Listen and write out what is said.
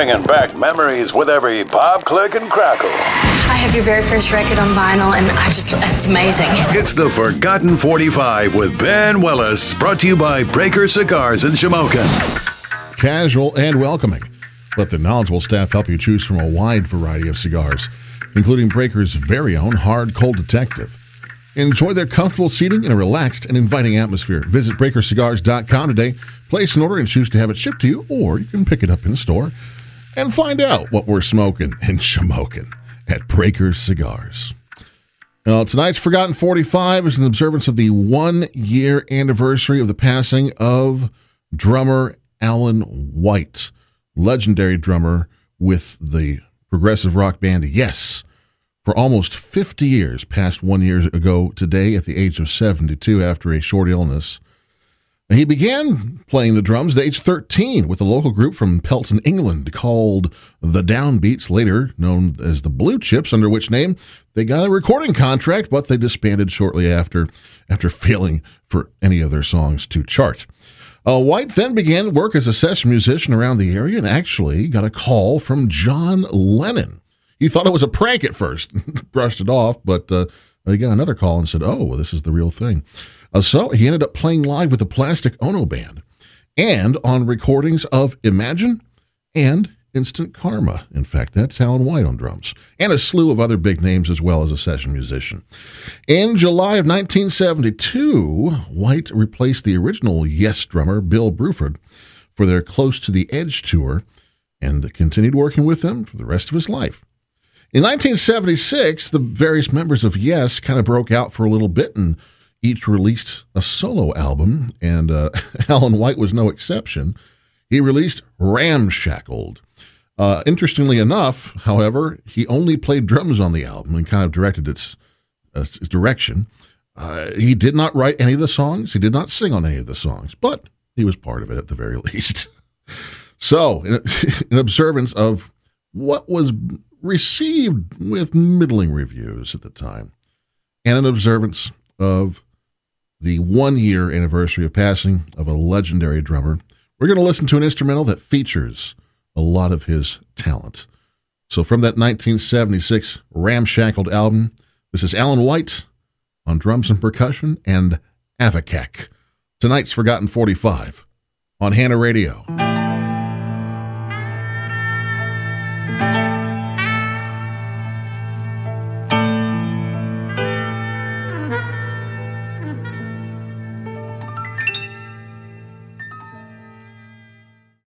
Bringing back memories with every pop, click, and crackle. I have your very first record on vinyl, and I just, it's amazing. It's the Forgotten 45 with Ben Willis, brought to you by Breaker Cigars in Shamokin. Casual and welcoming. Let the knowledgeable staff help you choose from a wide variety of cigars, including Breaker's very own Hard Cold Detective. Enjoy their comfortable seating in a relaxed and inviting atmosphere. Visit breakercigars.com today, place an order, and choose to have it shipped to you, or you can pick it up in store and find out what we're smoking in Shamokin at Breaker Cigars. Now, tonight's Forgotten 45 is an observance of the one year anniversary of the passing of drummer Alan White, legendary drummer with the progressive rock band Yes for almost 50 years, passed one year ago today at the age of 72 after a short illness. He began playing the drums at age 13 with a local group from Pelton, England called the Downbeats, later known as the Blue Chips, under which name they got a recording contract, but they disbanded shortly after, after failing for any of their songs to chart. Uh, White then began work as a session musician around the area and actually got a call from John Lennon he thought it was a prank at first, brushed it off, but uh, he got another call and said, "Oh, well, this is the real thing." Uh, so he ended up playing live with the Plastic Ono Band and on recordings of Imagine and Instant Karma. In fact, that's Alan White on drums, and a slew of other big names as well as a session musician. In July of 1972, White replaced the original Yes drummer, Bill Bruford, for their Close to the Edge tour and continued working with them for the rest of his life. In 1976, the various members of Yes kind of broke out for a little bit and each released a solo album, and uh, Alan White was no exception. He released Ramshackled. Uh, interestingly enough, however, he only played drums on the album and kind of directed its, uh, its direction. Uh, he did not write any of the songs, he did not sing on any of the songs, but he was part of it at the very least. so, in, in observance of what was received with middling reviews at the time, and an observance of the one year anniversary of passing of a legendary drummer. We're going to listen to an instrumental that features a lot of his talent. So, from that 1976 ramshackled album, this is Alan White on drums and percussion and Avakak. Tonight's Forgotten 45 on Hanna Radio.